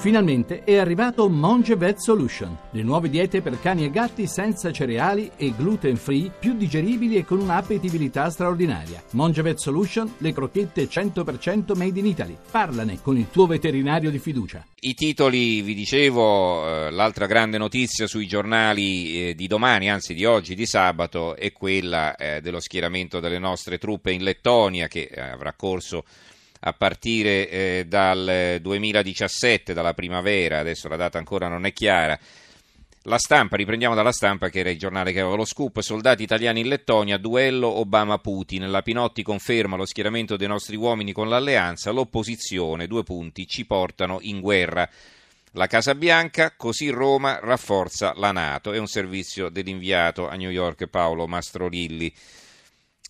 Finalmente è arrivato Monge Vet Solution, le nuove diete per cani e gatti senza cereali e gluten free, più digeribili e con un'appetibilità straordinaria. Monge Vet Solution, le crocchette 100% made in Italy. Parlane con il tuo veterinario di fiducia. I titoli, vi dicevo, eh, l'altra grande notizia sui giornali eh, di domani, anzi di oggi, di sabato, è quella eh, dello schieramento delle nostre truppe in Lettonia che avrà corso a partire eh, dal 2017, dalla primavera, adesso la data ancora non è chiara. La stampa, riprendiamo dalla stampa che era il giornale che aveva lo scoop, soldati italiani in Lettonia, duello Obama-Putin, la Pinotti conferma lo schieramento dei nostri uomini con l'alleanza, l'opposizione, due punti, ci portano in guerra. La Casa Bianca, così Roma rafforza la Nato, è un servizio dell'inviato a New York Paolo Mastrolilli.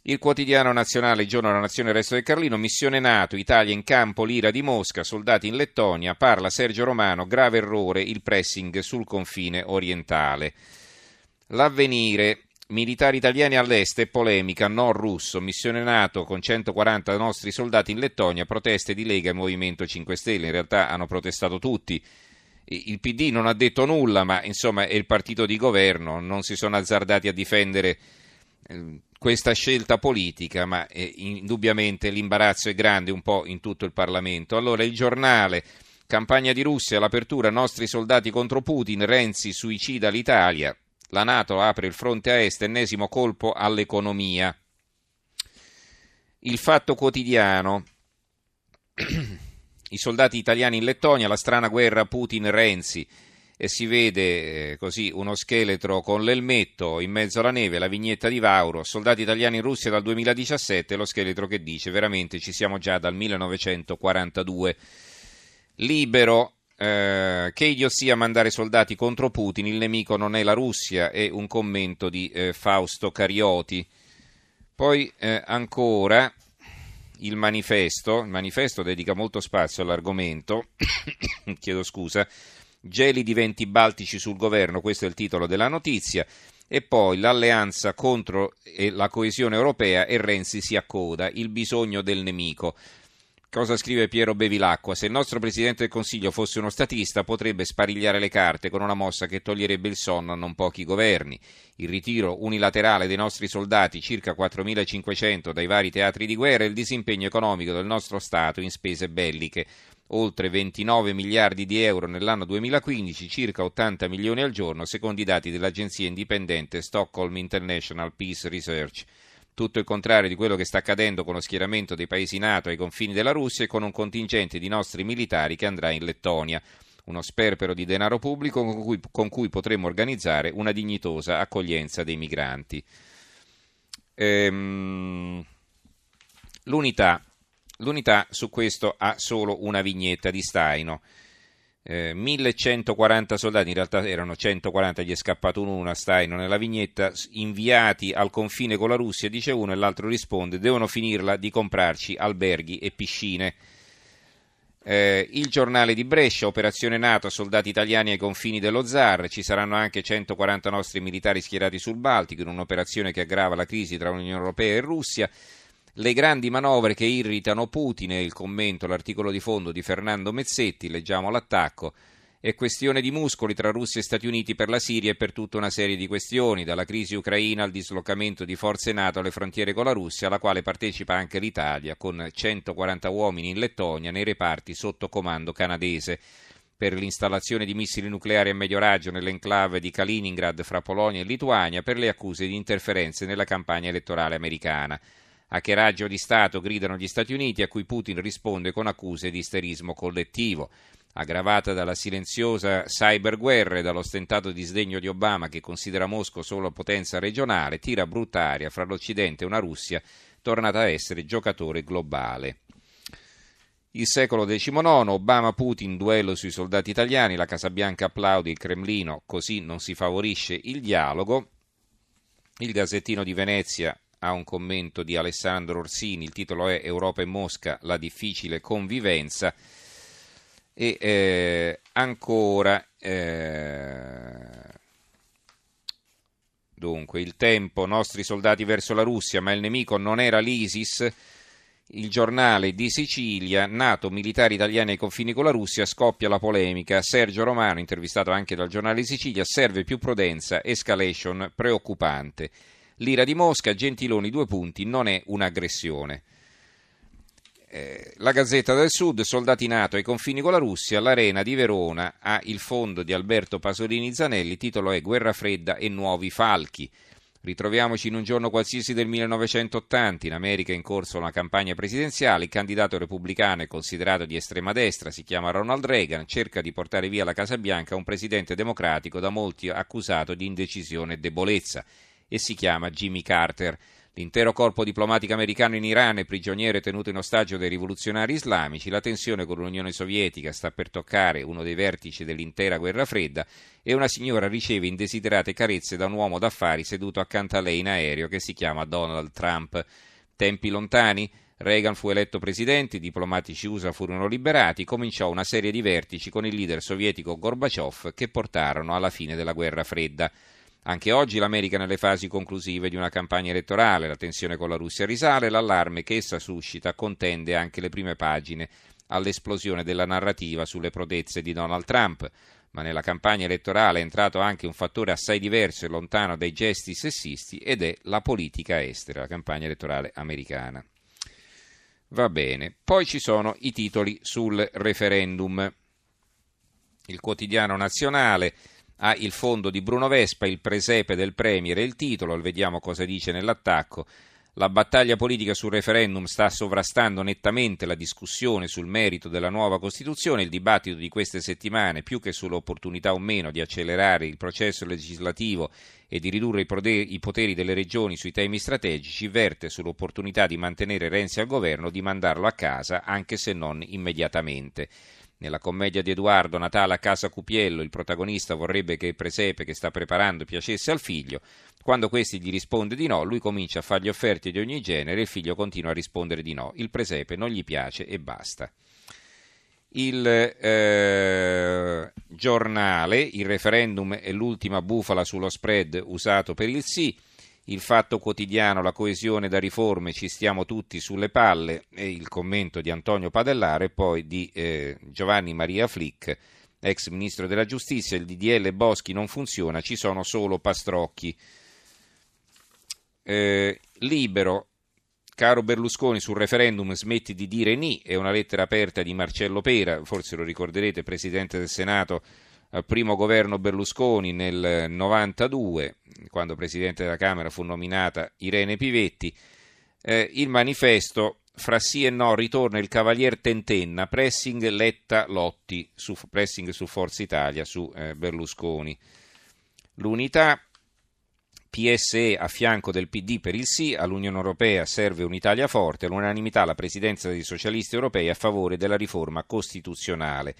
Il quotidiano nazionale, giorno della nazione, il resto del Carlino, missione NATO, Italia in campo, l'ira di Mosca, soldati in Lettonia, parla Sergio Romano, grave errore il pressing sul confine orientale. L'avvenire, militari italiani all'est e polemica, no russo, missione NATO con 140 nostri soldati in Lettonia, proteste di Lega e Movimento 5 Stelle, in realtà hanno protestato tutti. Il PD non ha detto nulla, ma insomma è il partito di governo, non si sono azzardati a difendere questa scelta politica, ma eh, indubbiamente l'imbarazzo è grande un po' in tutto il Parlamento. Allora il giornale, campagna di Russia, l'apertura, nostri soldati contro Putin, Renzi suicida l'Italia, la Nato apre il fronte a est, ennesimo colpo all'economia. Il fatto quotidiano. I soldati italiani in Lettonia, la strana guerra Putin-Renzi e si vede eh, così uno scheletro con l'elmetto in mezzo alla neve, la vignetta di Vauro, soldati italiani in Russia dal 2017, lo scheletro che dice veramente ci siamo già dal 1942. Libero, eh, che idiozia mandare soldati contro Putin, il nemico non è la Russia, è un commento di eh, Fausto Carioti. Poi eh, ancora il manifesto, il manifesto dedica molto spazio all'argomento, chiedo scusa, Gelidi venti baltici sul governo, questo è il titolo della notizia. E poi l'alleanza contro la coesione europea e Renzi si accoda, il bisogno del nemico. Cosa scrive Piero Bevilacqua? Se il nostro Presidente del Consiglio fosse uno statista potrebbe sparigliare le carte con una mossa che toglierebbe il sonno a non pochi governi. Il ritiro unilaterale dei nostri soldati, circa 4.500 dai vari teatri di guerra e il disimpegno economico del nostro Stato in spese belliche oltre 29 miliardi di euro nell'anno 2015, circa 80 milioni al giorno, secondo i dati dell'agenzia indipendente Stockholm International Peace Research. Tutto il contrario di quello che sta accadendo con lo schieramento dei paesi NATO ai confini della Russia e con un contingente di nostri militari che andrà in Lettonia. Uno sperpero di denaro pubblico con cui, con cui potremmo organizzare una dignitosa accoglienza dei migranti. Ehm, l'unità L'unità su questo ha solo una vignetta di Staino. Eh, 1140 soldati, in realtà erano 140, gli è scappato uno a Staino nella vignetta, inviati al confine con la Russia, dice uno e l'altro risponde, devono finirla di comprarci alberghi e piscine. Eh, il giornale di Brescia, operazione NATO, soldati italiani ai confini dello Zar, ci saranno anche 140 nostri militari schierati sul Baltico in un'operazione che aggrava la crisi tra Unione Europea e Russia. Le grandi manovre che irritano Putin, il commento, l'articolo di fondo di Fernando Mezzetti, leggiamo l'attacco. È questione di muscoli tra Russia e Stati Uniti per la Siria e per tutta una serie di questioni, dalla crisi ucraina al dislocamento di forze NATO alle frontiere con la Russia, alla quale partecipa anche l'Italia, con 140 uomini in Lettonia nei reparti sotto comando canadese. Per l'installazione di missili nucleari a medio raggio nell'enclave di Kaliningrad fra Polonia e Lituania per le accuse di interferenze nella campagna elettorale americana. Hackeraggio di Stato, gridano gli Stati Uniti, a cui Putin risponde con accuse di isterismo collettivo. Aggravata dalla silenziosa cyberguerra e dall'ostentato disdegno di Obama che considera Mosca solo potenza regionale, tira brutta aria fra l'Occidente e una Russia tornata a essere giocatore globale. Il secolo XIX, Obama-Putin, duello sui soldati italiani, la Casa Bianca applaude il Cremlino, così non si favorisce il dialogo. Il Gazzettino di Venezia ha un commento di Alessandro Orsini, il titolo è Europa e Mosca, la difficile convivenza. E eh, ancora, eh, dunque, il tempo, nostri soldati verso la Russia, ma il nemico non era l'ISIS. il giornale di Sicilia, NATO militari italiani ai confini con la Russia, scoppia la polemica. Sergio Romano, intervistato anche dal giornale di Sicilia, serve più prudenza, escalation preoccupante. L'ira di Mosca, Gentiloni due punti, non è un'aggressione. Eh, la Gazzetta del Sud, soldati NATO ai confini con la Russia, l'Arena di Verona ha il fondo di Alberto Pasolini Zanelli, titolo è Guerra fredda e nuovi falchi. Ritroviamoci in un giorno qualsiasi del 1980, in America è in corso una campagna presidenziale, il candidato repubblicano è considerato di estrema destra, si chiama Ronald Reagan, cerca di portare via la Casa Bianca un presidente democratico da molti accusato di indecisione e debolezza e si chiama Jimmy Carter. L'intero corpo diplomatico americano in Iran è prigioniero tenuto in ostaggio dai rivoluzionari islamici, la tensione con l'Unione Sovietica sta per toccare uno dei vertici dell'intera guerra fredda e una signora riceve indesiderate carezze da un uomo d'affari seduto accanto a lei in aereo che si chiama Donald Trump. Tempi lontani? Reagan fu eletto presidente, i diplomatici USA furono liberati, cominciò una serie di vertici con il leader sovietico Gorbaciov che portarono alla fine della guerra fredda. Anche oggi l'America è nelle fasi conclusive di una campagna elettorale, la tensione con la Russia risale, l'allarme che essa suscita contende anche le prime pagine all'esplosione della narrativa sulle prodezze di Donald Trump. Ma nella campagna elettorale è entrato anche un fattore assai diverso e lontano dai gesti sessisti ed è la politica estera, la campagna elettorale americana. Va bene, poi ci sono i titoli sul referendum. Il quotidiano nazionale ha il fondo di Bruno Vespa, il presepe del Premier e il titolo, vediamo cosa dice nell'attacco. La battaglia politica sul referendum sta sovrastando nettamente la discussione sul merito della nuova Costituzione. Il dibattito di queste settimane, più che sull'opportunità o meno di accelerare il processo legislativo e di ridurre i poteri delle regioni sui temi strategici, verte sull'opportunità di mantenere Renzi al governo di mandarlo a casa, anche se non immediatamente. Nella commedia di Edoardo Natale a casa Cupiello, il protagonista vorrebbe che il presepe che sta preparando piacesse al figlio. Quando questi gli risponde di no, lui comincia a fargli offerte di ogni genere e il figlio continua a rispondere di no. Il presepe non gli piace e basta. Il eh, giornale, il referendum è l'ultima bufala sullo spread usato per il sì il fatto quotidiano, la coesione da riforme, ci stiamo tutti sulle palle, e il commento di Antonio Padellaro e poi di eh, Giovanni Maria Flick, ex ministro della giustizia, il DDL Boschi non funziona, ci sono solo pastrocchi. Eh, libero, caro Berlusconi, sul referendum smetti di dire ni, è una lettera aperta di Marcello Pera, forse lo ricorderete, presidente del Senato primo governo Berlusconi nel 92, quando Presidente della Camera fu nominata Irene Pivetti, eh, il manifesto fra sì e no ritorna il Cavalier Tentenna, pressing Letta Lotti, su, pressing su Forza Italia, su eh, Berlusconi. L'unità PSE a fianco del PD per il sì, all'Unione Europea serve un'Italia forte, all'unanimità la Presidenza dei socialisti europei a favore della riforma costituzionale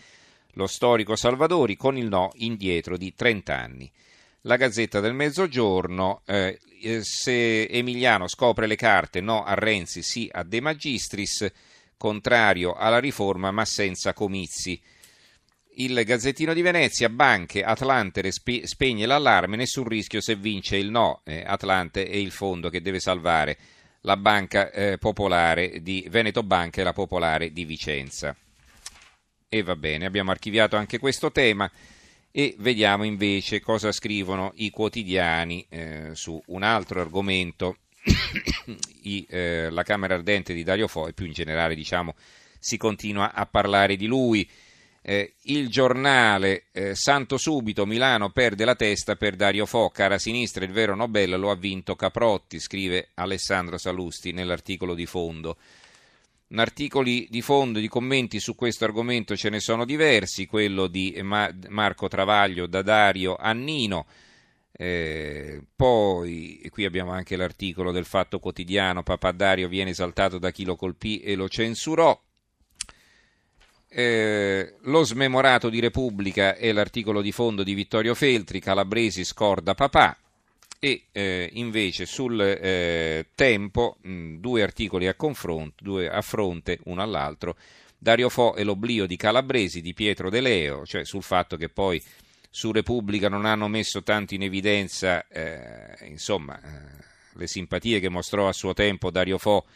lo storico Salvadori con il no indietro di 30 anni. La Gazzetta del Mezzogiorno, eh, eh, se Emiliano scopre le carte no a Renzi, sì a De Magistris, contrario alla riforma ma senza comizi. Il Gazzettino di Venezia, banche, Atlante spegne l'allarme, nessun rischio se vince il no. Eh, Atlante è il fondo che deve salvare la banca eh, popolare di Veneto Banca e la popolare di Vicenza. E va bene, abbiamo archiviato anche questo tema e vediamo invece cosa scrivono i quotidiani eh, su un altro argomento, I, eh, la Camera Ardente di Dario Fo e più in generale diciamo si continua a parlare di lui. Eh, il giornale eh, Santo Subito Milano perde la testa per Dario Fo, cara sinistra il vero Nobel lo ha vinto Caprotti, scrive Alessandro Salusti nell'articolo di fondo. Articoli di fondo, di commenti su questo argomento ce ne sono diversi, quello di Marco Travaglio da Dario Annino, eh, poi qui abbiamo anche l'articolo del Fatto Quotidiano, Papà Dario viene esaltato da chi lo colpì e lo censurò. Eh, lo smemorato di Repubblica è l'articolo di fondo di Vittorio Feltri, Calabresi scorda papà e eh, invece sul eh, tempo mh, due articoli a confronto, due a fronte uno all'altro, Dario Fo e l'oblio di Calabresi di Pietro De Leo, cioè sul fatto che poi su Repubblica non hanno messo tanto in evidenza eh, insomma, eh, le simpatie che mostrò a suo tempo Dario Fo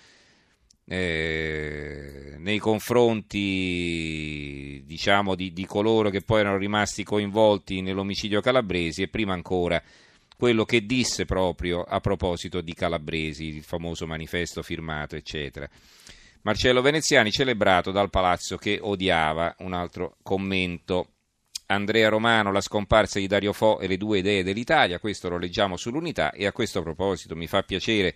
eh, nei confronti diciamo di, di, coloro che poi erano rimasti coinvolti nell'omicidio Calabresi e prima ancora quello che disse proprio a proposito di Calabresi, il famoso manifesto firmato, eccetera. Marcello Veneziani celebrato dal palazzo che odiava, un altro commento. Andrea Romano, la scomparsa di Dario Fo e le due idee dell'Italia, questo lo leggiamo sull'unità e a questo proposito mi fa piacere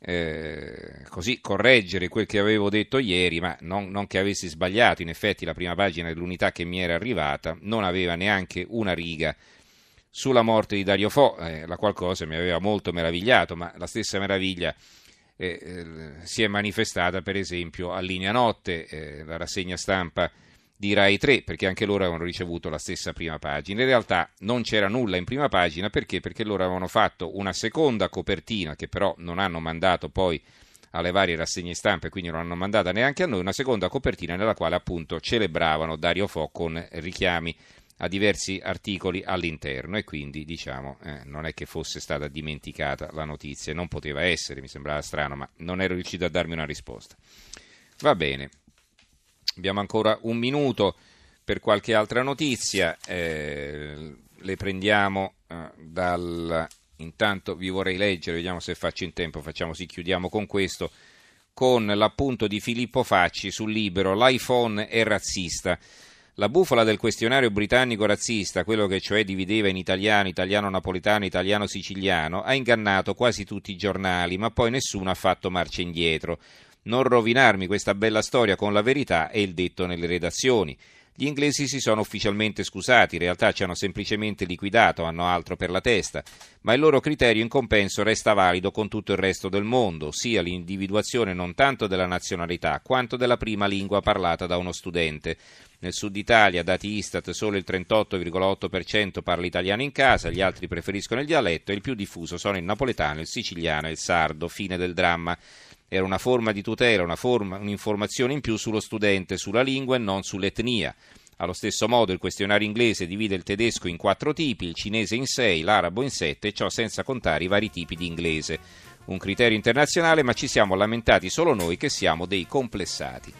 eh, così correggere quel che avevo detto ieri, ma non, non, che avessi sbagliato, in effetti la prima pagina dell'unità che mi era arrivata non aveva neanche una riga sulla morte di Dario Fo, eh, la qual cosa mi aveva molto meravigliato, ma la stessa meraviglia eh, eh si è manifestata per esempio a Linea Notte, eh, la rassegna stampa di Rai 3, perché anche loro avevano ricevuto la stessa prima pagina. In realtà non c'era nulla in prima pagina perché? Perché loro avevano fatto una seconda copertina che però non hanno mandato poi alle varie rassegne stampe, quindi non hanno mandata neanche a noi, una seconda copertina nella quale appunto celebravano Dario Fo con richiami a diversi articoli all'interno e quindi diciamo eh, non è che fosse stata dimenticata la notizia, non poteva essere, mi sembrava strano, ma non ero riuscito a darmi una risposta. Va bene, Abbiamo ancora un minuto per qualche altra notizia, eh, le prendiamo eh, dal... Intanto vi vorrei leggere, vediamo se faccio in tempo, facciamo sì, chiudiamo con questo, con l'appunto di Filippo Facci sul libro L'iPhone è razzista. La bufala del questionario britannico razzista, quello che cioè divideva in italiano, italiano napoletano, italiano siciliano, ha ingannato quasi tutti i giornali, ma poi nessuno ha fatto marcia indietro. Non rovinarmi questa bella storia con la verità è il detto nelle redazioni. Gli inglesi si sono ufficialmente scusati, in realtà ci hanno semplicemente liquidato, hanno altro per la testa, ma il loro criterio in compenso resta valido con tutto il resto del mondo, ossia l'individuazione non tanto della nazionalità quanto della prima lingua parlata da uno studente. Nel sud Italia, dati Istat, solo il 38,8% parla italiano in casa, gli altri preferiscono il dialetto e il più diffuso sono il napoletano, il siciliano e il sardo. Fine del dramma. Era una forma di tutela, una forma, un'informazione in più sullo studente, sulla lingua e non sull'etnia. Allo stesso modo il questionario inglese divide il tedesco in quattro tipi, il cinese in sei, l'arabo in sette, ciò senza contare i vari tipi di inglese. Un criterio internazionale, ma ci siamo lamentati solo noi che siamo dei complessati.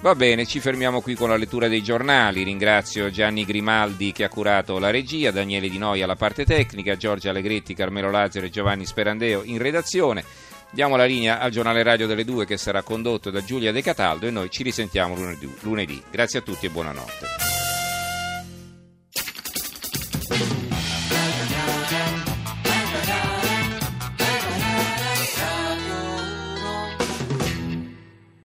Va bene, ci fermiamo qui con la lettura dei giornali. Ringrazio Gianni Grimaldi che ha curato la regia, Daniele Di Noi alla parte tecnica, Giorgia Allegretti, Carmelo Lazzaro e Giovanni Sperandeo in redazione. Diamo la linea al giornale radio delle due che sarà condotto da Giulia De Cataldo e noi ci risentiamo lunedì. lunedì. Grazie a tutti e buonanotte.